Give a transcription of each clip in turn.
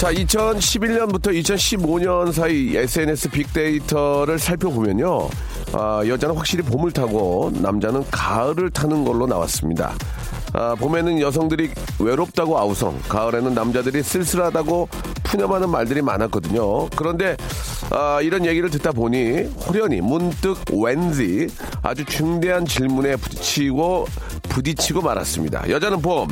자, 2011년부터 2015년 사이 SNS 빅데이터를 살펴보면요. 아, 여자는 확실히 봄을 타고 남자는 가을을 타는 걸로 나왔습니다. 아, 봄에는 여성들이 외롭다고 아우성, 가을에는 남자들이 쓸쓸하다고 푸념하는 말들이 많았거든요. 그런데 아, 이런 얘기를 듣다 보니 호련히 문득 왠지 아주 중대한 질문에 부딪히고 부딪히고 말았습니다. 여자는 봄,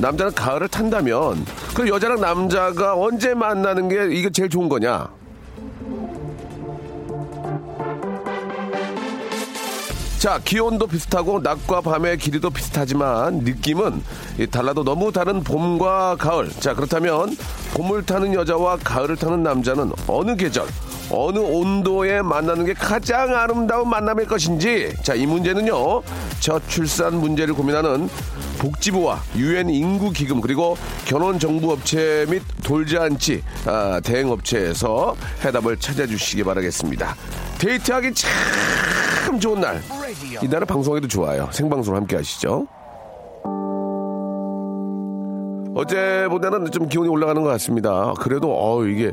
남자는 가을을 탄다면 그럼 여자랑 남자가 언제 만나는 게 이게 제일 좋은 거냐? 자, 기온도 비슷하고 낮과 밤의 길이도 비슷하지만 느낌은 이 달라도 너무 다른 봄과 가을. 자, 그렇다면 봄을 타는 여자와 가을을 타는 남자는 어느 계절, 어느 온도에 만나는 게 가장 아름다운 만남일 것인지. 자, 이 문제는요. 저출산 문제를 고민하는 복지부와 유엔 인구 기금 그리고 결혼 정부 업체 및 돌잔치 아, 대행 업체에서 해답을 찾아주시기 바라겠습니다. 데이트하기 참 좋은 날. 이 날은 방송에도 좋아요. 생방송 함께 하시죠. 어제보다는 좀 기온이 올라가는 것 같습니다. 그래도 어 이게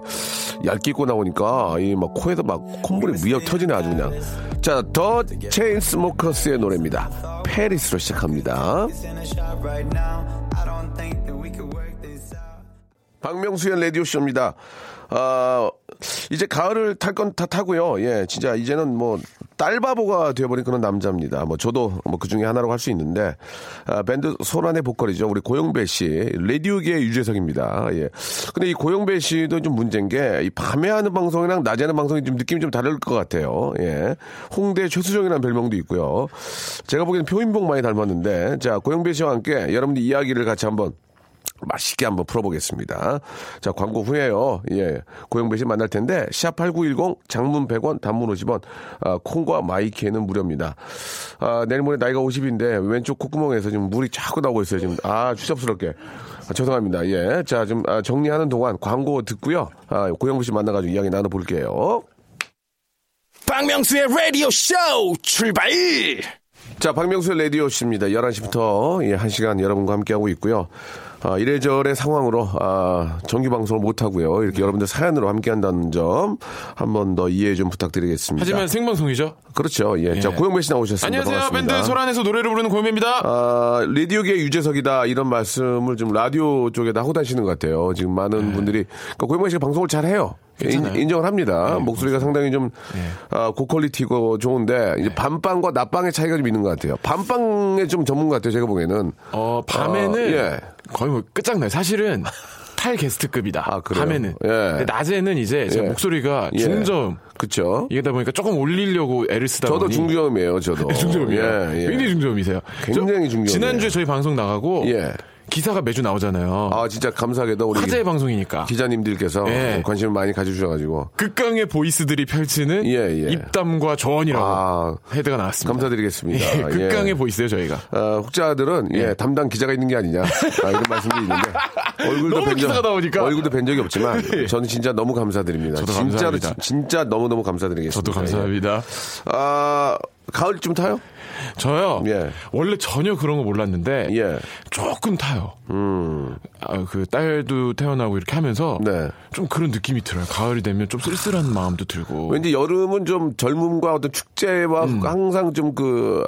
얇게 입고 나오니까 이 막 코에서 막 콧물이 미역 터지네 아주 그냥. 자, The Chainsmokers의 노래입니다. Paris로 시작합니다. 박명수의 라디오 쇼입니다. 아, 이제 가을을 탈 건 다 타고요. 예, 진짜 이제는 뭐 딸바보가 되어버린 그런 남자입니다. 뭐 저도 뭐 그 중에 하나라고 할 수 있는데 아, 밴드 소란의 보컬이죠. 우리 고영배 씨 라디오계의 유재석입니다. 예. 근데 이 고영배 씨도 좀 문제인 게 이 밤에 하는 방송이랑 낮에 하는 방송이 좀 느낌이 좀 다를 것 같아요. 예. 홍대 최수정이라는 별명도 있고요. 제가 보기에는 표인봉 많이 닮았는데 자 고영배 씨와 함께 여러분들 이야기를 같이 한번 맛있게 한번 풀어보겠습니다. 자, 광고 후에요. 예. 고영배 씨 만날 텐데, 샵8910 장문 100원, 단문 50원, 아, 콩과 마이키에는 무료입니다. 아, 내일 모레 나이가 50인데, 왼쪽 콧구멍에서 지금 물이 자꾸 나오고 있어요. 지금, 아, 추잡스럽게. 아, 죄송합니다. 예. 자, 좀, 아, 정리하는 동안 광고 듣고요. 아, 고영배 씨 만나가지고 이야기 나눠볼게요. 박명수의 라디오 쇼 출발! 자, 박명수의 라디오 씨입니다. 11시부터 예, 1시간 여러분과 함께하고 있고요. 아, 이래저래 상황으로 아, 정규 방송을 못 하고요. 이렇게 여러분들 사연으로 함께 한다는 점 한 번 더 이해 좀 부탁드리겠습니다. 하지만 생방송이죠. 그렇죠. 예. 자, 고영배 씨 나오셨습니다. 안녕하세요. 반갑습니다. 밴드 소란에서 노래를 부르는 고현배입니다. 아, 라디오계 유재석이다 이런 말씀을 좀 라디오 쪽에다 하고 다니시는 것 같아요. 지금 많은 분들이 그러니까 고영배 씨가 방송을 잘 해요. 인, 네. 괜찮아요. 정을 합니다. 네, 목소리가 상당히 좀 아, 고퀄리티고 좋은데 이제 밤방과 낮방의 차이가 좀 있는 것 같아요. 밤방에 좀 전문 것 같아요. 제가 보기에는. 어, 밤에는 어, 예. 거의 뭐 끝장나요. 사실은 탈 게스트급이다. 아, 그래요? 밤에는. 예. 낮에는 이제 제 예. 목소리가 예. 중저음. 그쵸. 이다 보니까 조금 올리려고 애를 쓰다 저도 보니 중저음이에요. 저도. 중저음이에요. 예, 예. 굉장히 중저음이세요. 굉장히 저 중저음이에요. 지난주에 저희 방송 나가고 예. 기사가 매주 나오잖아요. 아 진짜 감사하게도 우리 화제 방송이니까. 기자님들께서 예. 관심을 많이 가져주셔가지고 극강의 보이스들이 펼치는 예, 예. 입담과 조언이라고 아, 헤드가 나왔습니다. 감사드리겠습니다. 예, 극강의 예. 보이스예요 저희가. 어, 혹자들은 예, 담당 기자가 있는 게 아니냐 아, 이런 말씀도 있는데 얼굴도 뵌 적- 나오니까. 얼굴도 뵌 적이 없지만 저는 진짜 너무 감사드립니다. 저도 진짜로 감사합니다. 진- 진짜 너무 너무 감사드리겠습니다. 저도 감사합니다. 예. 아 가을 좀 타요? 저요. 예. 원래 전혀 그런 거 몰랐는데 예. 조금 타요. 아, 그 딸도 태어나고 이렇게 하면서 네. 좀 그런 느낌이 들어요. 가을이 되면 좀 쓸쓸한 마음도 들고. 왠지 여름은 좀 젊음과 어떤 축제와 음. 항상 좀 그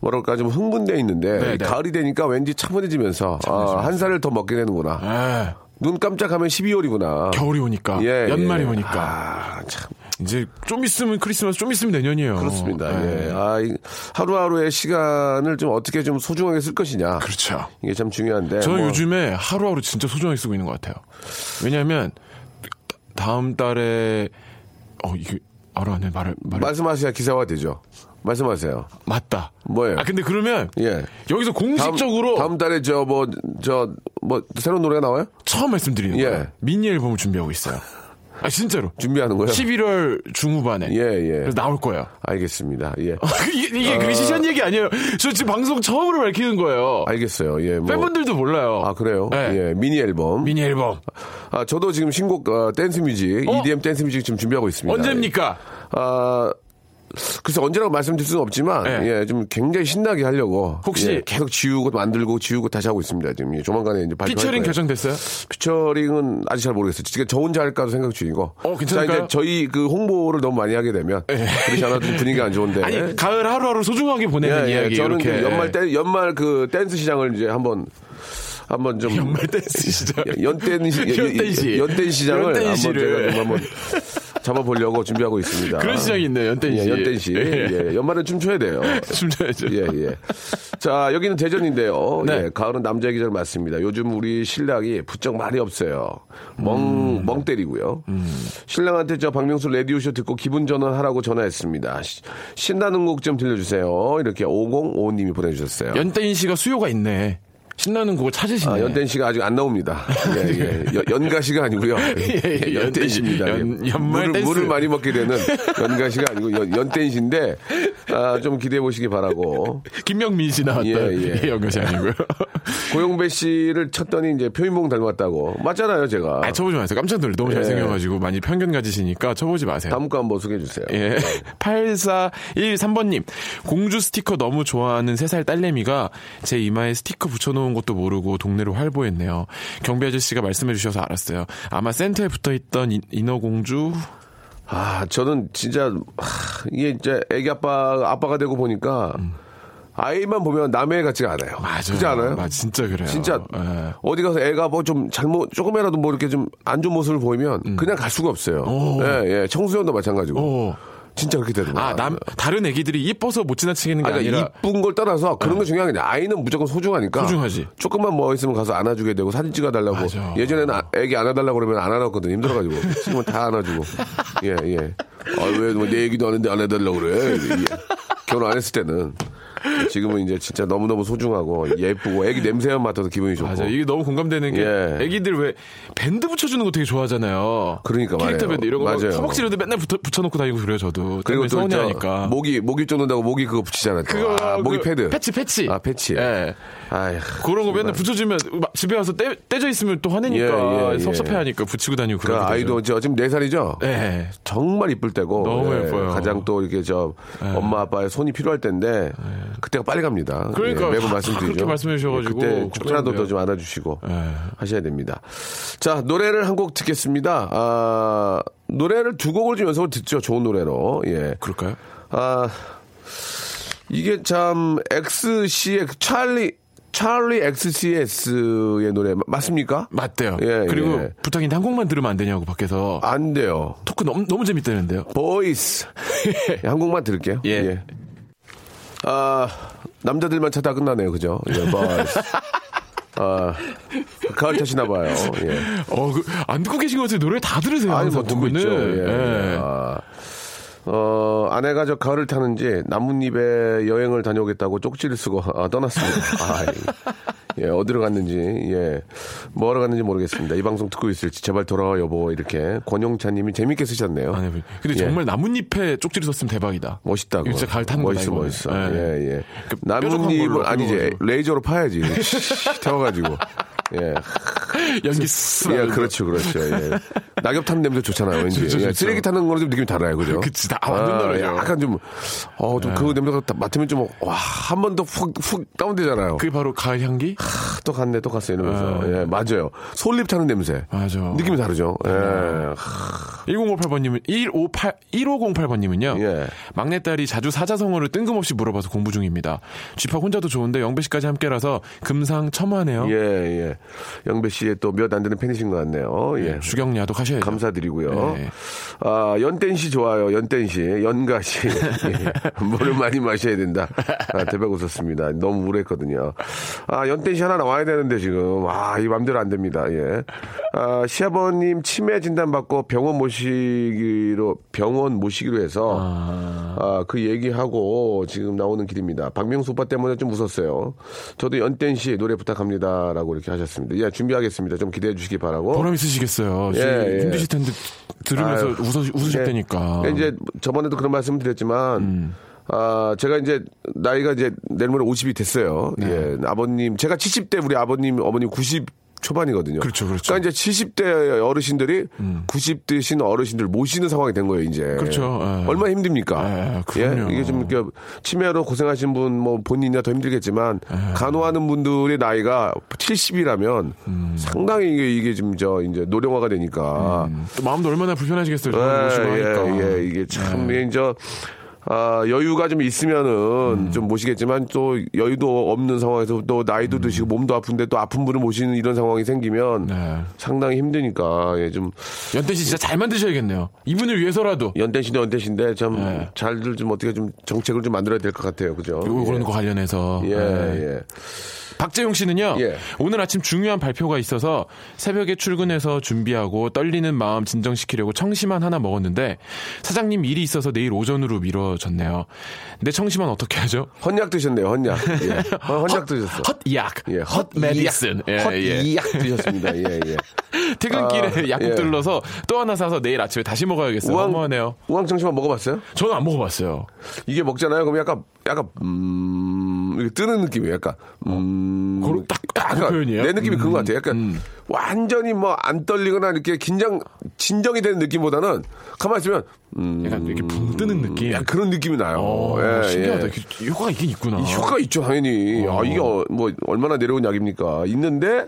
뭐랄까 좀 흥분돼 있는데 네, 네. 가을이 되니까 왠지 차분해지면서 아, 한 살을 더 먹게 되는구나. 에, 눈 깜짝하면 12월이구나. 겨울이 오니까 예, 연말이 예. 오니까 아, 참 이제 좀 있으면 크리스마스, 좀 있으면 내년이에요. 그렇습니다. 예. 예. 아, 이 하루하루의 시간을 좀 어떻게 좀 소중하게 쓸 것이냐. 그렇죠. 이게 참 중요한데. 저 뭐, 요즘에 하루하루 진짜 소중하게 쓰고 있는 것 같아요. 왜냐하면 다음 달에 어 이게 알아, 네, 말을, 말을. 말씀하셔야 기사화 되죠. 말씀하세요. 맞다. 뭐예요? 아, 근데 그러면. 예. 여기서 공식적으로 다음, 다음 달에 저 뭐 저뭐 새로운 노래가 나와요? 처음 말씀드리는 예. 거예요. 미니 앨범을 준비하고 있어요. 아, 진짜로. 준비하는 거예요? 11월 중후반에. 예, 예. 그래서 나올 거예요. 알겠습니다. 예. 이게, 이게 그게 시시한 얘기 아니에요. 저 지금 방송 처음으로 밝히는 거예요. 알겠어요. 예. 뭐. 팬분들도 몰라요. 아, 그래요? 네. 예. 미니 앨범. 미니 앨범. 아, 저도 지금 신곡 어, 댄스 뮤직, 어? EDM 댄스 뮤직 지금 준비하고 있습니다. 언제입니까? 아, 글쎄 언제라고 말씀드릴 수는 없지만 네. 예, 좀 굉장히 신나게 하려고 혹시- 예, 계속 지우고 만들고 지우고 다시 하고 있습니다. 지금 예, 조만간에 이제 발표할 피처링. 결정됐어요? 피처링은 아직 잘 모르겠어요. 지금 저 혼자 할까도 생각 중이고. 어, 괜찮을까요? 자, 이제 저희 그 홍보를 너무 많이 하게 되면 그렇지 않아도 좀 분위기가 안 좋은데. 아니, 가을 하루하루 소중하게 보내는 예, 예, 이야기. 저는 이렇게. 이제 연말 댄 연말 그 댄스 시장을 이제 한번 한번 좀 연말 댄스 시장. 연댄 시 연댄시. 연댄 시장을 한번 연댄시를. 제가 좀 한번 잡아보려고 준비하고 있습니다. 그런 시장이 있네요, 연댄시. 예, 연댄시. 예, 연말에 춤춰야 돼요. 춤춰야죠. 예, 예. 자, 여기는 대전인데요. 네. 예, 가을은 남자 얘기 잘 맞습니다. 요즘 우리 신랑이 부쩍 말이 없어요. 멍, 음. 멍 때리고요. 신랑한테 저 박명수 라디오쇼 듣고 기분 전환하라고 전화했습니다. 시- 신나는 곡 좀 들려주세요. 이렇게 505님이 보내주셨어요. 연대인 씨가 수요가 있네. 신나는 곡을 찾으시네. 아, 연댄 씨가 아직 안 나옵니다. 예, 예. 연- 연가시가 아니고요. 예, 연댄 씨입니다. 연- 연말 물을. 물을 많이 먹게 되는 연가시가 아니고 연, 연댄 씨인데, 아, 좀 기대해 보시기 바라고. 김명민 씨 나왔던 예, 예. 연것이 아니고요. 고용배 씨를 쳤더니 이제 표인봉 닮았다고. 맞잖아요, 제가. 아, 쳐보지 마세요. 깜짝 놀래. 너무 예. 잘생겨가지고 많이 편견 가지시니까 쳐보지 마세요. 다음 거 한번 소개해 주세요. 예. 8413번님. 공주 스티커 너무 좋아하는 3살 딸내미가 제 이마에 스티커 붙여놓은 것도 모르고 동네로 활보했네요. 경비 아저씨가 말씀해 주셔서 알았어요. 아마 센터에 붙어 있던 인어공주. 아, 저는 진짜, 하, 이게 이제 애기 아빠, 아빠가 되고 보니까, 아이만 보면 남의 애 같지가 않아요. 맞아. 그렇지 않아요? 맞아. 진짜 그래요. 진짜 예. 어디 가서 애가 뭐 좀 잘못 조금이라도 뭐 이렇게 좀 안 좋은 모습을 보이면 그냥 갈 수가 없어요. 오. 예, 예. 청소년도 마찬가지고. 오. 진짜 그렇게 되더라고요. 아, 남, 다른 애기들이 이뻐서 못 지나치는 게 아니, 아니라. 이쁜 걸 떠나서 그런 게 중요한 게 아니라 아이는 무조건 소중하니까. 소중하지. 조금만 뭐 있으면 가서 안아주게 되고 사진 찍어달라고. 맞아. 예전에는 아- 애기 안아달라고 그러면 안 안았거든. 힘들어가지고. 지금은 다 안아주고. 예, 예. 아, 왜내 얘기도 하는데 안아달라고 그래. 예. 결혼 안 했을 때는. 지금은 이제 진짜 너무너무 소중하고 예쁘고 애기 냄새만 맡아도 기분이 좋고. 맞아. 이게 너무 공감되는 게 예. 애기들 왜 밴드 붙여주는 거 되게 좋아하잖아요. 그러니까 캐릭터 말이에요. 밴드 이런 거막 맞아요. 허벅지로도 맨날 붙여, 붙여놓고 다니고 그래요 저도. 그리고 또저 서운해하니까. 모기 모기 쫓는다고 모기 그거 붙이잖아. 또. 그거 아, 모기 그 패드. 패치 패치. 아 패치. 예. 아휴. 그런 거 맨날 붙여주면 막 집에 와서 떼, 떼져 있으면 또 화내니까 예, 예, 예. 섭섭해하니까 붙이고 다니고 그 그러거든요. 아이도 저 지금 네 살이죠. 예. 정말 이쁠 때고 너무 예, 예뻐요. 가장 또 이렇게 저 엄마 아빠의 손이 필요할 때인데 그때가 빨리 갑니다. 그러니까 예, 매번 다 말씀드리죠. 그렇게 말씀해 주셔가지고 그때 걱정돼요. 조금이라도 더 좀 안아주시고 예. 하셔야 됩니다. 자 노래를 한 곡 듣겠습니다. 아, 노래를 두 곡을 좀 연속으로 듣죠. 좋은 노래로. 예. 그럴까요? 아 이게 참 XC의 찰리 찰리 XCX의 노래 마- 맞습니까? 맞대요. 예, 그리고 예. 부탁인데 한 곡만 들으면 안 되냐고 밖에서 안 돼요. 토크 너무 너무 재밌다는데요. Boys. 예, 한 곡만 들을게요. 예. 아, 남자들만 찾다 끝나네요. 그죠? 예. 아, 가을 타시나 봐요. 예. 어, 그, 안 듣고 계신 것 같아요. 노래 다 들으세요. 아니, 뭐 듣고 있죠. 보면은. 예. 예. 아, 어, 아내가 저 가을을 타는지 나뭇잎에 여행을 다녀오겠다고 쪽지를 쓰고 아, 떠났습니다. 아, 예, 어디로 갔는지, 예, 뭐하러 갔는지 모르겠습니다. 이 방송 듣고 있을지 제발 돌아와 여보 이렇게 권용찬님이 재밌게 쓰셨네요. 아, 네. 근데 예. 정말 나뭇잎에 쪽지를 썼으면 대박이다. 멋있다고. 이거 진짜 가을 타는 거다, 멋있어, 이거는. 멋있어. 예. 예, 예. 그 나뭇잎은 걸로 아니지. 긁어가지고. 레이저로 파야지. 태워가지고. 예. 연기 쓱. 예, 그렇죠, 그렇죠. 예. 낙엽 타는 냄새 좋잖아요, 왠지. 좋죠, 예, 좋죠. 쓰레기 타는 거는 좀 느낌이 달라요, 그죠? 그치, 다 완전 다르죠. 약간 좀, 어, 좀그 냄새가 딱 맡으면 좀, 와, 한 번 더 훅, 훅 다운되잖아요. 그게 바로 가을 향기? 아, 또 갔네, 또 갔어, 이러면서. 아. 예, 맞아요. 솔잎 타는 냄새. 맞아. 느낌이 다르죠. 예. 1058번님은, 158, 1508번님은요. 예. 막내딸이 자주 사자성어를 뜬금없이 물어봐서 공부 중입니다. 쥐파 혼자도 좋은데 영배 씨까지 함께라서 금상 첨화네요. 예, 예. 영배 씨의 또 몇 안 되는 팬이신 것 같네요. 예. 주경야도 하셔야죠. 감사드리고요. 네. 아, 연땐 씨 좋아요. 연땐 씨. 연가 씨. 예. 물을 많이 마셔야 된다. 아, 대박 웃었습니다. 너무 우울했거든요. 아, 연땐 씨 하나 나와야 되는데 지금. 아, 이 맘대로 안 됩니다. 예. 아, 시아버님 치매 진단받고 병원 모시기로, 병원 모시기로 해서, 아, 그 얘기하고 지금 나오는 길입니다. 박명수 오빠 때문에 좀 웃었어요. 저도 연땐 씨 노래 부탁합니다. 라고 이렇게 하셨 습니다. 예, 준비하겠습니다. 좀 기대해 주시기 바라고. 보람 있으시겠어요. 예, 예. 힘드실 텐데 들으면서 아유. 웃으, 웃으셨다니까. 예, 이제 저번에도 그런 말씀 드렸지만, 음. 아, 제가 이제 나이가 이제 내일 모레 50이 됐어요. 네. 예. 아버님, 제가 70대 우리 아버님, 어머님 90 초반이거든요. 그렇죠, 그렇죠. 러니까 이제 70대 어르신들이 90대신 어르신들 모시는 상황이 된 거예요, 이제. 그렇죠, 예. 얼마나 힘듭니까? 예, 그럼요. 이게 좀 이렇게 치매로 고생하신 분 뭐 본인이나 더 힘들겠지만 예. 간호하는 분들의 나이가 70이라면 음. 상당히 이게 이게 좀 저 이제 노령화가 되니까 또 마음도 얼마나 불편하시겠어요. 예, 저를 모시고 하니까. 네. 예, 예, 이게 참, 예, 저, 아, 여유가 좀 있으면은 음. 좀 모시겠지만 또 여유도 없는 상황에서 또 나이도 드시고 몸도 아픈데 또 아픈 분을 모시는 이런 상황이 생기면 음. 네. 상당히 힘드니까 예, 좀 연태 씨 진짜 잘 만드셔야겠네요. 이분을 위해서라도. 연대신데 연대신데 참 네. 잘들 좀 어떻게 좀 정책을 좀 만들어야 될 것 같아요. 그죠? 요 그런 거 관련해서. 예, 예. 예. 박재용 씨는요. 예. 오늘 아침 중요한 발표가 있어서 새벽에 출근해서 준비하고 떨리는 마음 진정시키려고 청심환 하나 먹었는데 사장님 일이 있어서 내일 오전으로 미뤄졌네요. 근데 청심환 어떻게 하죠? 헌약 드셨네요, 헌약. 예. 헌- 헌약 드셨어. 헛약. 예, 헛 메디슨. 예, 헛 예. 드셨습니다. 예, 예. 퇴근길에 아, 약국 예. 들러서 또 하나 사서 내일 아침에 다시 먹어야겠어요. 허무하네요. 우왕 청심환 먹어봤어요? 저는 안 먹어봤어요. 이게 먹잖아요. 그럼 약간 약간 음 이렇게 뜨는 느낌이에요. 약간 음 그런- 딱- 딱그 약간 표현이에요? 내 느낌이 그런 것 음, 같아요. 약간 완전히 뭐 안 떨리거나 이렇게 긴장 진정이 되는 느낌보다는 가만 히 있으면 음 약간 이렇게 붕 뜨는 느낌. 약간 그런 느낌이 나요. 어, 예, 신기하다. 예. 효과가 있긴 있구나. 이 효과가 있죠, 당연히. 아, 이게 어, 뭐 얼마나 내려온 약입니까? 있는데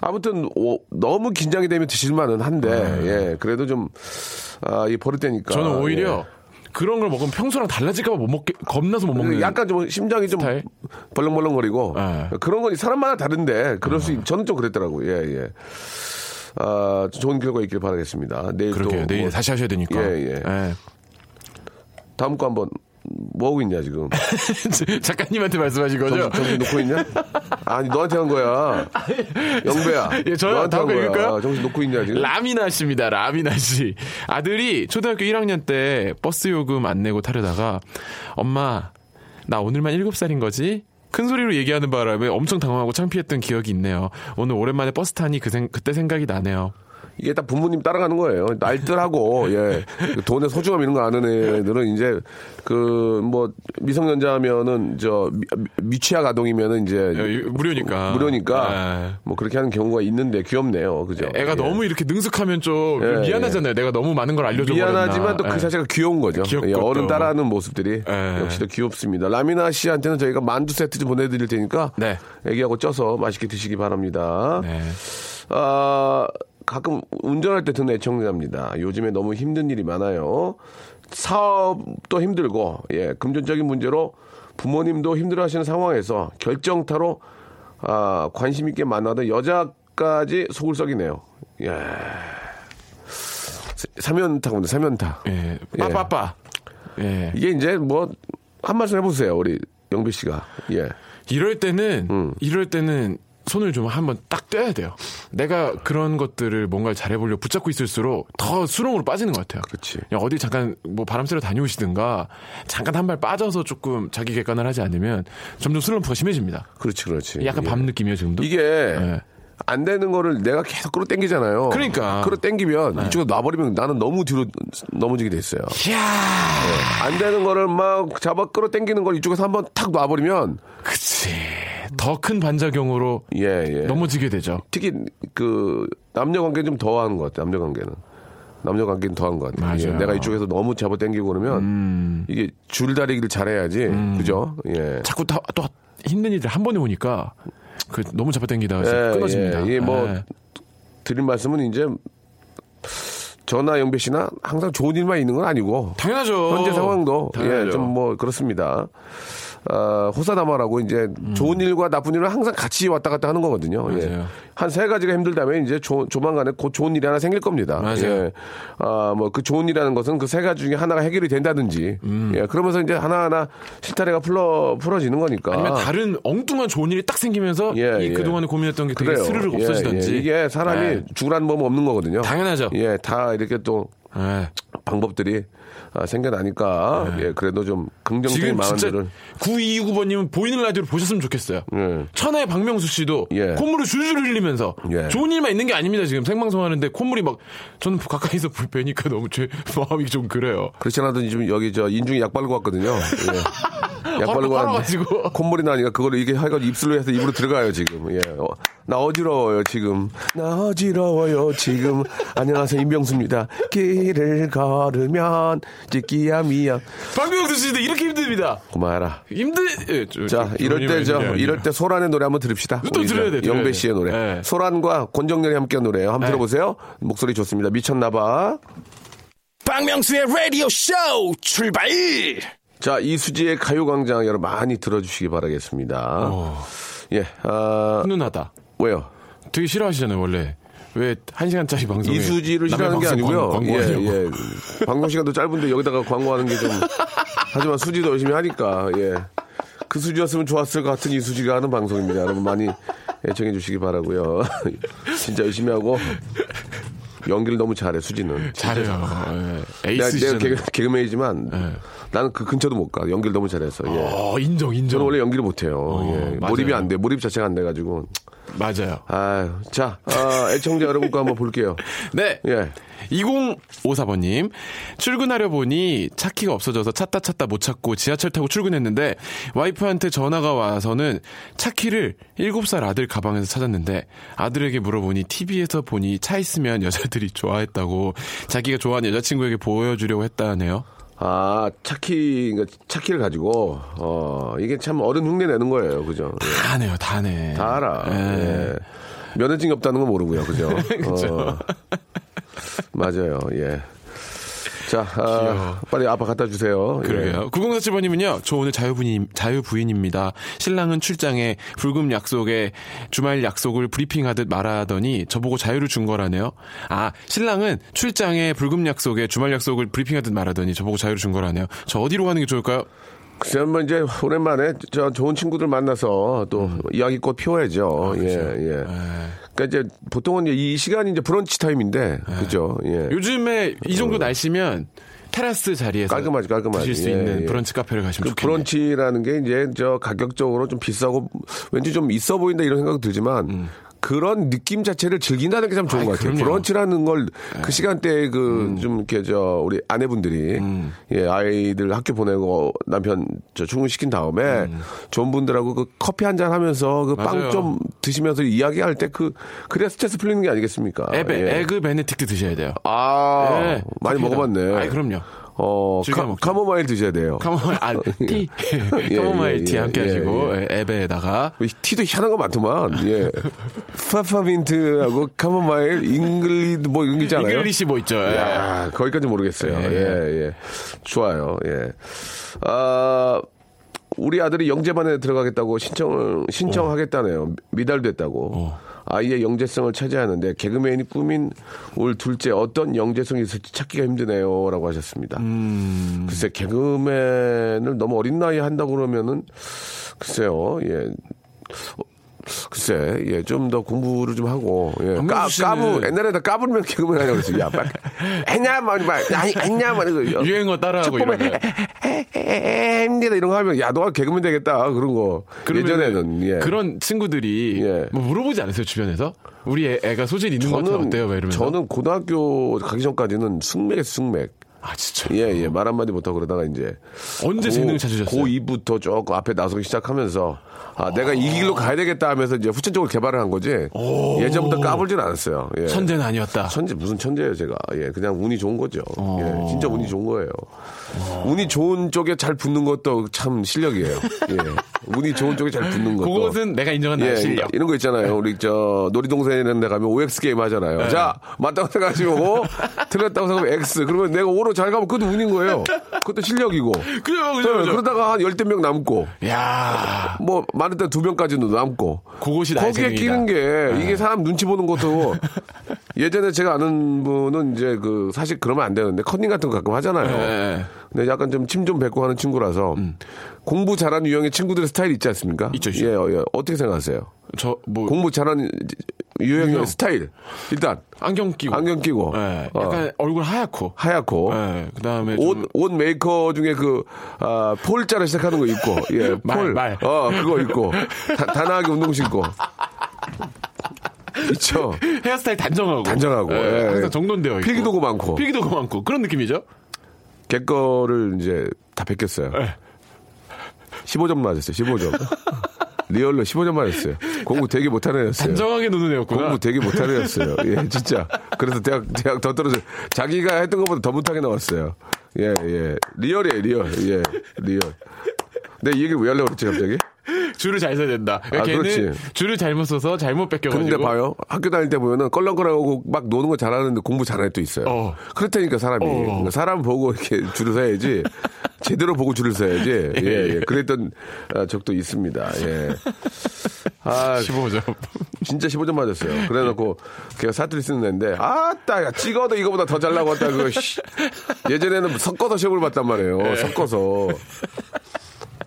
아무튼 어, 너무 긴장이 되면 드실만은 한데 예 그래도 좀 아, 이 버릇되니까. 네. 저는 오히려 예. 그런 걸 먹으면 평소랑 달라질까봐 못 먹게 겁나서 못 먹는. 약간 좀 심장이 좀 스타일? 벌렁벌렁거리고 네. 그런 건 사람마다 다른데 그럴 수 있, 저는 좀 그랬더라고요. 예, 예. 아, 좋은 결과 있길 바라겠습니다. 내일 그렇게 또 내일 뭐 다시 하셔야 되니까. 예, 예. 다음 거 한번 뭐 하고 있냐 지금? 작가님한테 말씀하신 거죠? 정신, 놓고 있냐? 아니 너한테 한 거야. 영배야. 예, 저요? 다음 한거 거야. 읽을까요? 정신 놓고 있냐 지금? 라미나 씨입니다. 라미나 씨. 아들이 초등학교 1학년 때 버스 요금 안 내고 타려다가 엄마 나 오늘만 7살인 거지? 큰 소리로 얘기하는 바람에 엄청 당황하고 창피했던 기억이 있네요. 오늘 오랜만에 버스 타니 그 생, 그때 생각이 나네요. 이게 딱 부모님 따라가는 거예요. 날들하고 예 돈의 소중함 이런 거 아는 애들은 이제 그 뭐 미성년자면은 저 미, 미취학 아동이면은 이제 예, 무료니까. 무료니까 예. 뭐 그렇게 하는 경우가 있는데 귀엽네요. 그죠? 애가 예. 너무 이렇게 능숙하면 좀 예, 미안하잖아요. 내가 너무 많은 걸 알려줘 미안하지만 또그 예. 자체가 귀여운 거죠. 예, 어른 또. 따라하는 모습들이 예. 역시 더 귀엽습니다. 라미나 씨한테는 저희가 만두 세트 좀 보내드릴 테니까 네. 애기하고 쪄서 맛있게 드시기 바랍니다. 네. 아, 가끔 운전할 때 듣는 애청자입니다. 요즘에 너무 힘든 일이 많아요. 사업도 힘들고, 예, 금전적인 문제로 부모님도 힘들어 하시는 상황에서 결정타로, 아, 관심 있게 만나던 여자까지 속을 썩이네요. 예. 사면타군요, 사면타. 예. 빠빠빠. 예. 이게 이제 뭐, 한 말씀 해보세요, 우리 영배 씨가. 예. 이럴 때는 음. 이럴 때는 손을 좀 한번 딱 떼야 돼요. 내가 그런 것들을 뭔가 잘해보려고 붙잡고 있을수록 더 수렁으로 빠지는 것 같아요. 그치. 그냥 어디 잠깐 뭐 바람 쐬러 다녀오시든가 잠깐 한 발 빠져서 조금 자기 객관을 하지 않으면 점점 슬럼프가 심해집니다. 그렇지, 그렇지. 약간 예. 밤 느낌이에요 지금도. 이게 예. 안 되는 거를 내가 계속 끌어당기잖아요. 그러니까. 끌어당기면 이쪽에 놔버리면 나는 너무 뒤로 넘어지게 돼 있어요. 이야, 안 되는 거를 막 잡아 끌어당기는 걸 이쪽에서 한번 탁 놔버리면 그치. 더 큰 반작용으로 예, 예. 넘어지게 되죠. 특히 그 남녀 관계는 좀 더한 것 같아요. 남녀 관계는. 남녀 관계는 더한 것 같아요. 예. 음. 내가 이쪽에서 너무 잡아 당기고 그러면 이게 줄다리기를 잘해야지. 그죠? 예. 자꾸 다, 또 힘든 일들 한 번에 오니까 그 너무 잡아당기다가 예, 끊어집니다. 예, 뭐 예. 드린 말씀은 이제 저나 영배 씨나 항상 좋은 일만 있는 건 아니고 당연하죠. 현재 상황도. 예, 좀 뭐 그렇습니다. 어, 호사다마라고 이제 좋은 일과 나쁜 일을 항상 같이 왔다 갔다 하는 거거든요. 예. 맞아요. 한세 가지가 힘들다면 이제 조, 조만간에 곧 좋은 일이 하나 생길 겁니다. 맞아요. 예. 아, 뭐 그 좋은 일이라는 것은 그 세 가지 중에 하나가 해결이 된다든지. 음. 예. 그러면서 이제 하나하나 실타래가 풀어, 풀어지는 거니까. 아니면 다른 엉뚱한 좋은 일이 딱 생기면서 예, 이 예. 그동안에 고민했던 게 되게 그래요. 스르륵 예, 없어지던지. 예. 이게 사람이 예. 죽으라는 법은 없는 거거든요. 당연하죠. 예, 다 이렇게 또 예. 방법들이 아, 생겨나니까 예, 그래도 좀 긍정적인 마음들을 9229번님은 보이는 라디오를 보셨으면 좋겠어요. 예. 천하의 박명수 씨도 예. 콧물을 줄줄 흘리면서 예. 좋은 일만 있는 게 아닙니다. 지금 생방송 하는데 콧물이 막 저는 가까이서 뵈니까 너무 제 마음이 좀 그래요. 그렇지 않아도 지금 여기 저 인중에 약 바르고 왔거든요. 예. 약 바르고. 왔는데 콧물이 나니까 그거를 이게 해가지고 입술로 해서 입으로 들어가요 지금. 예. 어, 나 어지러워요 지금. 나 어지러워요 지금. 안녕하세요 임병수입니다. 길을 걸으면 찌끼야 미야. 박명수 씨도 이렇게 힘듭니다. 그만해라. 힘들. 예, 저- 자, 저- 이럴 때, 저, 아니라. 이럴 때 소란의 노래 한번 들읍시다. 또 들어야 돼, 영배 돼. 씨의 노래. 네. 소란과 권정렬이 함께한 노래예요. 한번 네. 들어보세요. 목소리 좋습니다. 미쳤나봐. 박명수의 라디오 쇼 출발! 자, 이수지의 가요광장 여러분 많이 들어주시기 바라겠습니다. 예, 아, 훈훈하다. 왜요? 되게 싫어하시잖아요, 원래. 왜 한 시간짜리 방송에 이수지를 싫어하는 게 방송 아니고요. 광고, 예. 예. 방송 시간도 짧은데 여기다가 광고하는 게 좀. 하지만 수지도 열심히 하니까, 예. 그 수지였으면 좋았을 것 같은 이수지가 하는 방송입니다. 여러분 많이 애청해 주시기 바라고요 진짜 열심히 하고. 연기를 너무 잘해, 수지는. 잘해요. 예. 내가, 에이스 내가. 개그, 개그 맨이지만 나는 그 근처도 못 가. 연기를 너무 잘해서. 예. 어, 인정, 인정. 저는 원래 연기를 못해요. 어, 예. 몰입이 안 돼. 몰입 자체가 안 돼가지고. 맞아요. 아유, 자, 아, 애청자 여러분 거 한번 볼게요. 네. 예. 2054번님, 출근하려 보니 차키가 없어져서 찾다 찾다 못 찾고 지하철 타고 출근했는데 와이프한테 전화가 와서는 차키를 7살 아들 가방에서 찾았는데 아들에게 물어보니 TV에서 보니 차 있으면 여자들이 좋아했다고 자기가 좋아하는 여자친구에게 보여주려고 했다네요. 아, 차키, 그러니까 차키를 가지고, 어, 이게 참 어른 흉내 내는 거예요. 그죠? 예. 다 아네요, 다 아네. 다 알아. 예. 예. 면허증이 없다는 건 모르고요. 그죠? 어, 맞아요. 예. 자, 아, 빨리 아빠 갖다 주세요. 예. 그러게요. 9047번님은요, 저 오늘 자유부인, 자유부인입니다. 신랑은 출장에 불금 약속에 주말 약속을 브리핑하듯 말하더니 저보고 자유를 준 거라네요. 아, 신랑은 출장에 불금 약속에 주말 약속을 브리핑하듯 말하더니 저보고 자유를 준 거라네요. 저 어디로 가는 게 좋을까요? 글쎄, 뭐 이제 오랜만에 저 좋은 친구들 만나서 또 음. 이야기꽃 피워야죠. 아, 예, 예. 그러니까 이제 보통은 이제 이 시간이 이제 브런치 타임인데, 그죠? 예. 요즘에 이 정도 날씨면 테라스 자리에서 깔끔하지, 깔끔하지. 드실 수 예, 있는 예. 브런치 카페를 가시면 그 좋겠네요. 브런치라는 게 이제 저 가격적으로 좀 비싸고 왠지 좀 있어 보인다 이런 생각 들지만 그런 느낌 자체를 즐긴다는 게 참 좋은 음. 아이, 것 같아요. 그럼요. 네. 브런치라는 걸 그 시간대에 그 음. 좀 이렇게 저 우리 아내분들이 예 아이들 학교 보내고 남편 저 출근시킨 다음에 좋은 분들하고 그 커피 한 잔 하면서 그 빵 음. 좀 드시면서 이야기할 때 그 그래야 스트레스 풀리는 게 아니겠습니까? 에베, 예. egg Benedict 드셔야 돼요. 아 예, 많이 커피에다. 먹어봤네. 아이, 그럼요. 어 카, 먹죠. 카모마일 드셔야 돼요. 카모마일, 아, 티. 예, 카모마일 예, 티 예, 함께 예, 하시고, 예. 예, 앱에다가. 이 티도 희한한 거 많더만. 예. 페퍼민트하고 카모마일, English 뭐 이런 게 있잖아요. English 뭐 있죠. 예. 야, 거기까지 모르겠어요. 예. 예, 예. 좋아요. 예. 아, 우리 아들이 영재반에 들어가겠다고 신청을, 신청하겠다네요. 미달됐다고. 아이의 영재성을 차지하는데 개그맨이 꾸민 올 둘째 어떤 영재성이 있을지 찾기가 힘드네요. 라고 하셨습니다. 글쎄, 개그맨을 너무 어린 나이에 한다고 그러면은 글쎄요, 예. 어, 글쎄, 예, 좀 더 공부를 좀 하고, 예. 까, 까부, 옛날에 다 까부면 개그맨 하냐고 그랬어요. 야, 빨리. 했냐, 말, 말, 아니, 했냐, 말, 이거. 유행어 따라하고 이러면. 힘들다 이런 거 하면, 야, 너가 개그맨 되겠다. 그런 거. 예전에는, 예. 그런 친구들이 예. 뭐 물어보지 않으세요 주변에서 우리 애, 애가 소질 있는 것 같아요 어때요? 막 이러면서 저는 고등학교 가기 전까지는 승맥, 승맥. 아 진짜 예, 예. 말 한마디 못하고 그러다가 이제. 언제 재능을 찾으셨어요? 고2부터 조금 앞에 나서기 시작하면서 아, 내가 이 길로 가야 되겠다 하면서 이제 후천적으로 개발을 한 거지. 예전부터 까불진 않았어요. 예. 천재는 아니었다. 천재 무슨 천재예요 제가 예 그냥 운이 좋은 거죠 어. 예 진짜 운이 좋은 거예요 운이 좋은 쪽에 잘 붙는 것도 참 실력이에요 예 운이 좋은 쪽에 잘 붙는 거. 그것은 내가 인정한 예, 실력. 이런 거 있잖아요. 우리 저 놀이동산 이런 데 가면 OX 게임 하잖아요. 네. 자, 맞다고 생각하시고 틀렸다고 생각하면 X. 그러면 내가 O로 잘 가면 그것도 운인 거예요. 그것도 실력이고. 그죠, 그죠, 네, 그죠. 그러다가 한 열댓 명 남고 야 뭐 많을 때 두 명까지도 남고 그것이 나의 거기에. 끼는 게 이게 사람 눈치 보는 것도 예전에 제가 아는 분은 이제 그 사실 그러면 안 되는데 컨닝 같은 거 가끔 하잖아요. 네. 근데 약간 좀 침 좀 뱉고 하는 친구라서 공부 잘하는 유형의 친구들의 스타일 있지 않습니까? 음. 있죠, 있죠. 예, 예. 어떻게 생각하세요? 저 뭐 공부 잘하는 유형의 유형. 스타일 일단 안경 끼고 안경 끼고 예, 어, 약간 얼굴 하얗고 하얗고 예, 그다음에 옷, 좀 옷 메이커 중에 그, 아, 폴자로 시작하는 거 있고, 예, 말, 폴. 말. 어, 그거 있고, 다, 단아하게 운동화 신고. 있죠. 헤어스타일 단정하고 단정하고, 예, 예. 항상 정돈되어 있고 필기도구 많고. 필기도구 많고 그런 느낌이죠. 걔 거를 이제 다 베꼈어요. 예. 15점 맞았어요, 15점. real로 15점 맞았어요. 공부 되게 못하는 애였어요. 단정하게 노는 애였구나. 공부 되게 못하는 애였어요. 예, 진짜. 그래서 대학, 대학 더 떨어져. 자기가 했던 것보다 더 못하게 나왔어요. 예, 예. real이에요, real. 예, real. 근데 이 얘기를 왜 하려고 그랬지, 갑자기? 줄을 잘 서야 된다. 그러니까 아, 걔는 그렇지. 줄을 잘못 서서 잘못 베껴가지고. 근데 봐요. 학교 다닐 때 보면은 껄렁껄렁하고 막 노는 거 잘하는데 공부 잘하는 애도 있어요. 어. 그렇다니까 사람이. 어. 그러니까 사람 보고 이렇게 줄을 서야지. 제대로 보고 줄을 서야지. 예, 예. 그랬던 아, 적도 있습니다. 예. 아, 15점. 진짜 15점 맞았어요. 그래 놓고 걔가 사투리 쓰는 애인데 아따 야 찍어도 이거보다 더 잘 나왔다 그거 씨. 예전에는 섞어서 시험을 봤단 말이에요. 예. 섞어서.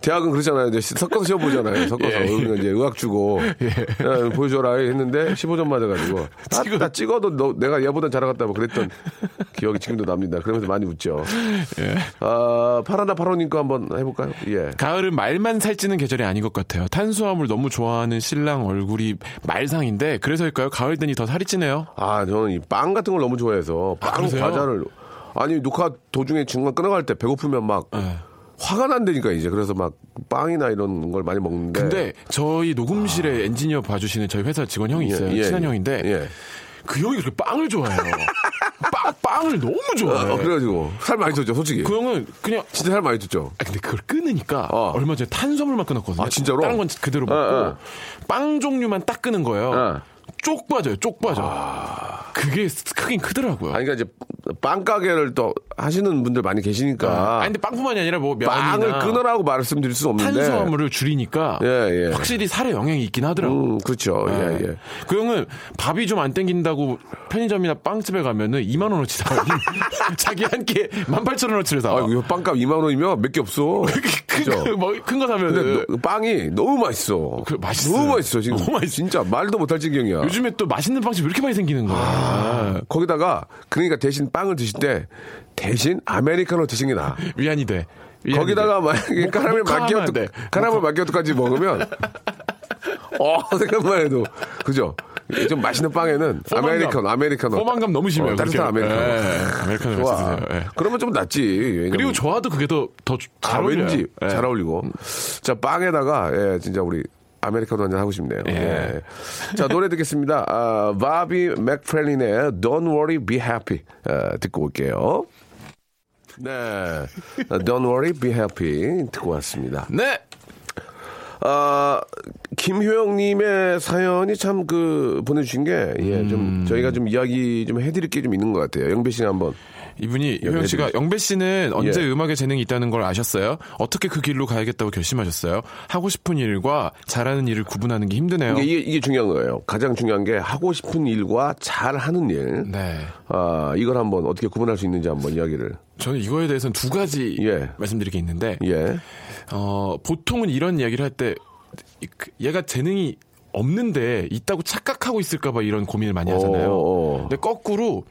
대학은 그렇잖아요. 이제 섞어서 시험 보잖아요. 섞어서. 예. 그러니까 이제 의학 주고 야, 보여줘라 했는데 15점 맞아가지고 아, 나 찍어도 너, 내가 얘보다 잘하겠다 뭐 그랬던 기억이 지금도 납니다. 그러면서 많이 웃죠. 예. 아, 파라나 파로님 거 한번 해볼까요? 예. 가을은 말만 살찌는 계절이 아닌 것 같아요. 탄수화물 너무 좋아하는 신랑 얼굴이 말상인데 그래서일까요? 가을 되니 더 살이 찌네요. 아, 저는 이 빵 같은 걸 너무 좋아해서 빵 그러세요? 과자를 아니 녹화 도중에 중간 끊어갈 때 배고프면 막 네. 화가 난다니까 이제 그래서 막 빵이나 이런 걸 많이 먹는데 근데 저희 녹음실에 엔지니어 봐주시는 저희 회사 직원 형이 있어요. 아. 예, 친한 예. 형인데 예. 그 형이 그렇게 빵을 좋아해요. 빵 빵을 너무 좋아해. 어, 그래가지고 살 많이 쪘죠 솔직히 그 형은 그냥 진짜 살 많이 쪘죠 아, 근데 그걸 끊으니까 어. 얼마 전에 탄수화물만 끊었거든요. 아, 진짜로? 다른 건 그대로 먹고 어, 어. 빵 종류만 딱 끊은 거예요. 어. 쪽 빠져요, 쪽 빠져. 그게 크긴 크더라고요. 아니 그러니까 이제 빵 가게를 또 하시는 분들 많이 계시니까 아니 근데 빵뿐만이 아니라 뭐 빵을 끊으라고 말씀드릴 수 없는데 탄수화물을 줄이니까 예, 예. 확실히 살에 영향이 있긴 하더라고. 음 그렇죠 예, 예. 그 형은 밥이 좀 안 땡긴다고 편의점이나 빵집에 가면은 2만 원어치 사와요. 자기 한 끼에 18,000원어치를 사와. 아 이거 빵값 2만 원이면 몇 개 없어 큰거 사면은 근데 너- 빵이 너무 맛있어. 그 맛있어요. 너무 맛있어 지금. 너무 맛있어. 진짜 말도 못할 지경이야. 요즘에 또 맛있는 빵집 왜 이렇게 많이 생기는 거야. 아, 거기다가 그러니까 대신 빵을 드실 때 대신 아메리카노 드시는 게 나아. 위안이 돼. 위안이 거기다가 돼. 만약에 모- 카라멜 모카 하면 마키아토. 카라멜 마키아토까지 먹으면 어 생각만 해도 그죠. 좀 맛있는 빵에는 포만감. 아메리카노 아메리카노 포만감 너무 심해요. 어, 따뜻한. 아메리카노. 예, 아메리카노 좋아. 예. 그러면 좀 낫지. 왜냐면 그리고 좋아도 그게 더더잘 아, 어울려요. 왠지 예. 잘 어울리고. 자, 빵에다가, 예, 진짜 우리 아메리카노 한잔 하고 싶네요. 예. 예. 자, 노래 듣겠습니다. 아, 바비 맥프렐린의 Don't Worry, Be Happy. 아, 듣고 올게요. 네. 아, Don't Worry, Be Happy. 듣고 왔습니다. 네. 아, 김효영님의 사연이 참 그, 보내주신 게, 예, 음. 좀, 저희가 좀 이야기 좀 해드릴 게 좀 있는 것 같아요. 영배 씨가 한번. 이분이 효영 씨가 영배 씨는 언제 예. 음악에 재능이 있다는 걸 아셨어요? 어떻게 그 길로 가야겠다고 결심하셨어요? 하고 싶은 일과 잘하는 일을 구분하는 게 힘드네요. 이게, 이게, 이게 중요한 거예요. 가장 중요한 게 하고 싶은 일과 잘하는 일. 네. 아, 이걸 한번 어떻게 구분할 수 있는지 한번 이야기를. 저는 이거에 대해서는 두 가지 예. 말씀드릴 게 있는데 예. 어, 보통은 이런 이야기를 할 때 얘가 재능이 없는데 있다고 착각하고 있을까봐 이런 고민을 많이 하잖아요. 어, 어. 근데 거꾸로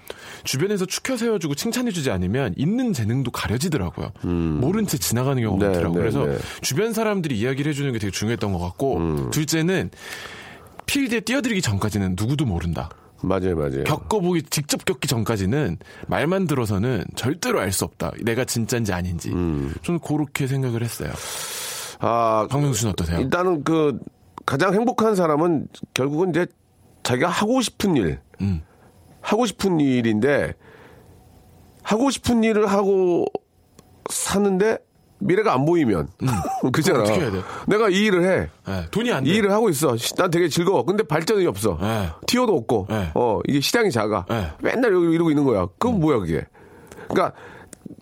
주변에서 추켜 세워주고 칭찬해주지 않으면 있는 재능도 가려지더라고요. 모른 채 지나가는 경우가 네, 많더라고요. 네, 그래서 네. 주변 사람들이 이야기를 해주는 게 되게 중요했던 것 같고 음. 둘째는 필드에 뛰어들기 전까지는 누구도 모른다. 맞아요, 맞아요. 겪어보기 직접 겪기 전까지는 말만 들어서는 절대로 알 수 없다. 내가 진짜인지 아닌지. 음. 저는 그렇게 생각을 했어요. 아, 박명수 씨는 어떠세요? 일단은 그 가장 행복한 사람은 결국은 이제 자기가 하고 싶은 일, 음. 하고 싶은 일인데 하고 싶은 일을 하고 사는데 미래가 안 보이면 그잖아. 어떻게 해야 돼? 내가 이 일을 해. 예, 돈이 안 돼. 이 일을 하고 있어. 시- 난 되게 즐거워. 근데 발전이 없어. 네. 티오도 없고. 네. 어, 이게 시장이 작아. 네. 맨날 이러고 있는 거야. 그건 뭐야, 그게. 그러니까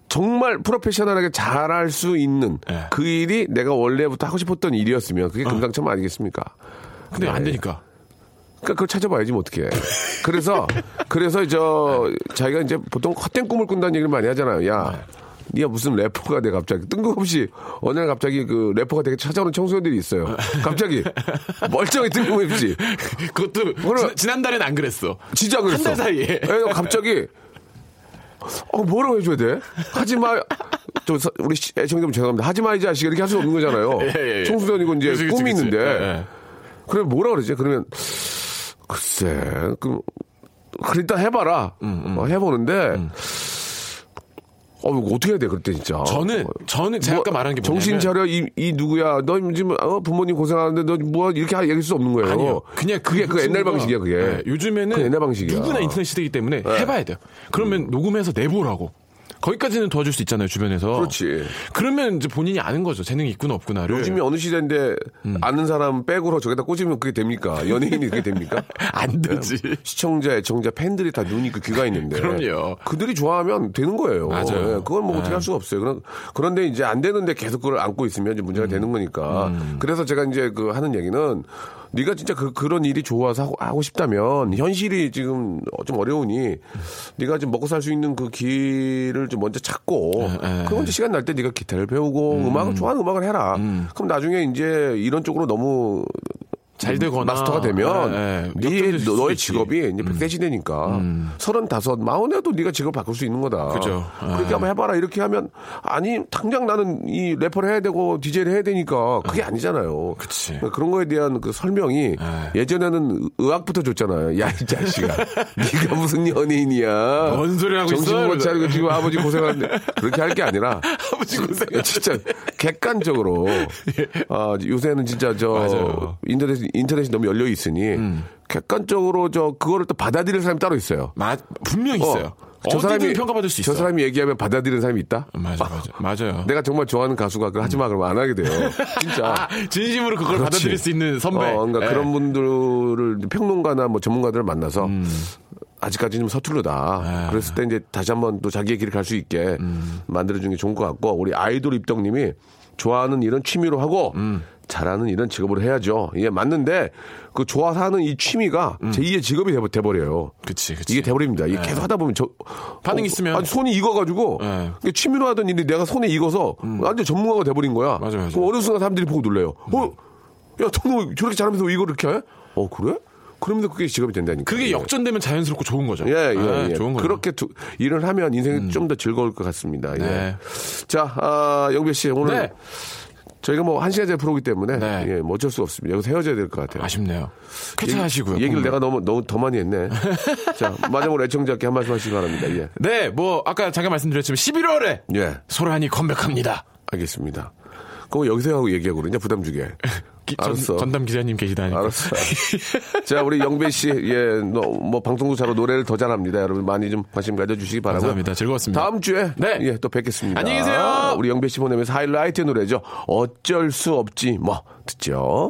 정말 프로페셔널하게 잘할 수 있는 네. 그 일이 내가 원래부터 하고 싶었던 일이었으면 그게 금상첨화 아니겠습니까? 근데 안 되니까. 그러니까 그걸 찾아봐야지 뭐 어떻게. 그래서 그래서 저 자기가 이제 보통 헛된 꿈을 꾼다는 얘기를 많이 하잖아요. 야, 니가 무슨 래퍼가 돼 갑자기 뜬금없이 어느 날 갑자기 그 래퍼가 되게 찾아오는 청소년들이 있어요. 갑자기 멀쩡히 뜬금없이 그것도. 지, 지난달엔 안 그랬어. 진짜 그랬어. 한 달 사이에. 예, 갑자기 어 뭐라고 해줘야 돼? 하지 마. 저 서- 우리 시- 애청자분 죄송합니다. 하지 마 이 자식 이렇게 할 수 없는 거잖아요. 예, 예, 예. 청소년이고 이제 그치, 꿈이 그치. 있는데. 예, 예. 그래 뭐라 그러지? 그러면 글쎄 그 일단 해봐라. 음, 어, 해보는데 어 어떻게 해야 돼 그때 진짜. 저는 저는 제가 뭐, 아까 말한 게 정신 뭐냐면 차려 이, 이 누구야? 너 지금 어, 부모님 고생하는데 너 뭐 이렇게 하- 얘기할 수 없는 거예요. 아니요. 그냥 그게 그 옛날 방식이야 그게. 예, 요즘에는 그 옛날 방식이야. 네. 누구나 인터넷 시대이기 때문에 해봐야 돼요. 그러면 녹음해서 내보라고. 거기까지는 도와줄 수 있잖아요 주변에서. 그렇지. 그러면 이제 본인이 아는 거죠 재능이 있구나 없구나를. 요즘이 어느 시대인데 음. 아는 사람 빼고로 저기다 꽂으면 그게 됩니까? 연예인이 그게 됩니까? 안 되지. 시청자, 애청자, 팬들이 다 눈이 그 귀가 있는데. 그럼요. 그들이 좋아하면 되는 거예요. 맞아요. 예, 그건 뭐 어떻게 네. 할 수가 없어요. 그런, 그런데 이제 안 되는데 계속 그걸 안고 있으면 이제 음. 문제가 되는 거니까. 그래서 제가 이제 그 하는 얘기는 네가 진짜 그, 그런 일이 좋아서 하고, 하고 싶다면 현실이 지금 좀 어려우니 네가 좀 먹고 살 수 있는 그 길을 좀 먼저 찾고 네, 그럼 이제 시간 날 때 네가 기타를 배우고 음. 악을 좋아하는 음악을 해라. 그럼 나중에 이제 이런 쪽으로 너무 잘 되거나 마스터가 되면 예, 예. 네 수도 너의 있지. 직업이 이제 100세 시대니까 서른다섯 마흔에도 네가 직업 바꿀 수 있는 거다. 그죠. 그렇게 예. 한번 해봐라. 이렇게 하면 아니 당장 나는 이 래퍼를 해야 되고 DJ를 해야 되니까 그게 아니잖아요. 예. 그치. 그러니까 그런 거에 대한 그 설명이 예전에는 의학부터 줬잖아요. 야 이 자식아, 네가 무슨 연예인이야? 뭔 소리 하고 정신 있어? 못 차리고 지금 아버지 고생하는데 그렇게 할 게 아니라 아버지 고생. 진짜 객관적으로 아, 요새는 진짜 저 맞아요. 인터넷 인터넷이 너무 열려 있으니 객관적으로 저 그거를 또 받아들일 사람이 따로 있어요. 마, 분명 있어요. 저 어디든 사람이 평가받을 수 있어. 저 사람이 얘기하면 받아들이는 사람이 있다. 맞아 맞아 맞아요. 내가 정말 좋아하는 가수가 그걸 하지 마 그러면 안 하게 돼요. 진짜. 아, 진심으로 그걸 그렇지. 받아들일 수 있는 선배. 어, 그러니까 예. 그런 분들을 평론가나 뭐 전문가들을 만나서 아직까지 좀 서툴르다. 그랬을 때 이제 다시 한번 또 자기의 길을 갈 수 있게 만들어주는 게 좋은 것 같고 우리 아이돌 입덕님이 좋아하는 일은 취미로 하고 잘하는 일은 직업으로 해야죠. 이게 맞는데 그 좋아서 하는 이 취미가 제2의 직업이 돼버- 돼버려요. 그치 그치. 이게 돼버립니다. 이게 계속 하다 보면 저 반응 있으면. 아니, 손이 익어가지고 네. 취미로 하던 일이 내가 손에 익어서 완전 전문가가 돼버린 거야. 맞아, 맞아. 어느 순간 사람들이 보고 놀래요. 어, 야, 너는 저렇게 잘하면서 이거 이렇게 해? 어, 그래? 그러면 그게 직업이 된다니까. 그게 예. 역전되면 자연스럽고 좋은 거죠. 예, 예, 예, 예. 좋은 거죠. 그렇게 두- 일을 하면 인생이 좀더 즐거울 것 같습니다. 예. 네. 자, 아, 영배 씨, 오늘 네. 저희가 뭐 한 시간째 프로기 때문에 네. 예, 뭐 어쩔 수 없습니다. 여기서 헤어져야 될 것 같아요. 아쉽네요. 쾌차하시고요. 얘기를 공부. 내가 너무 너무 더 많이 했네. 자, 마지막으로 애청자께 한 말씀 하시기 바랍니다. 예. 네, 뭐 아까 잠깐 말씀드렸지만 11월에 예. 소란이 컴백합니다. 알겠습니다. 그거 여기서 하고 얘기하고 그러냐 부담 주게. 기- 전, 알았어. 전 담 기자님 계시다니까. 알았어. 자, 우리 영배 씨, 예, 너, 뭐, 방송도 잘하고 노래를 더 잘합니다. 여러분 많이 좀 관심 가져주시기 바라고. 감사합니다. 즐거웠습니다. 다음 주에, 네. 예, 또 뵙겠습니다. 안녕히 계세요. 우리 영배 씨 보내면서 하이라이트 노래죠. 어쩔 수 없지, 뭐, 듣죠.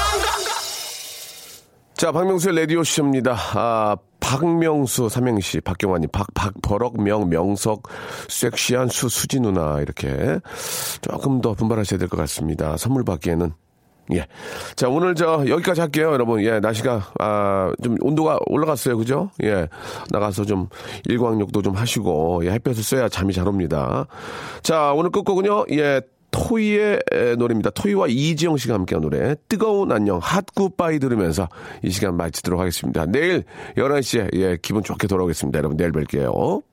박명수의 라디오 쇼입니다. 아, 박명수, 삼행시, 박경환이, 박, 박, 버럭, 명, 명석, 섹시한 수, 수지 누나, 이렇게 조금 더 분발하셔야 될 것 같습니다. 선물 받기에는. 예. 자, 오늘 저, 여기까지 할게요, 여러분. 예, 날씨가, 아, 좀 온도가 올라갔어요, 그죠? 예. 나가서 좀 일광욕도 좀 하시고, 예, 햇볕을 쐬야 잠이 잘 옵니다. 자, 오늘 끝곡은요, 예, 토이의 노래입니다. 토이와 이지영 씨가 함께한 노래 뜨거운 안녕 핫굿바이 들으면서 이 시간 마치도록 하겠습니다. 내일 11시에 예, 기분 좋게 돌아오겠습니다. 여러분 내일 뵐게요.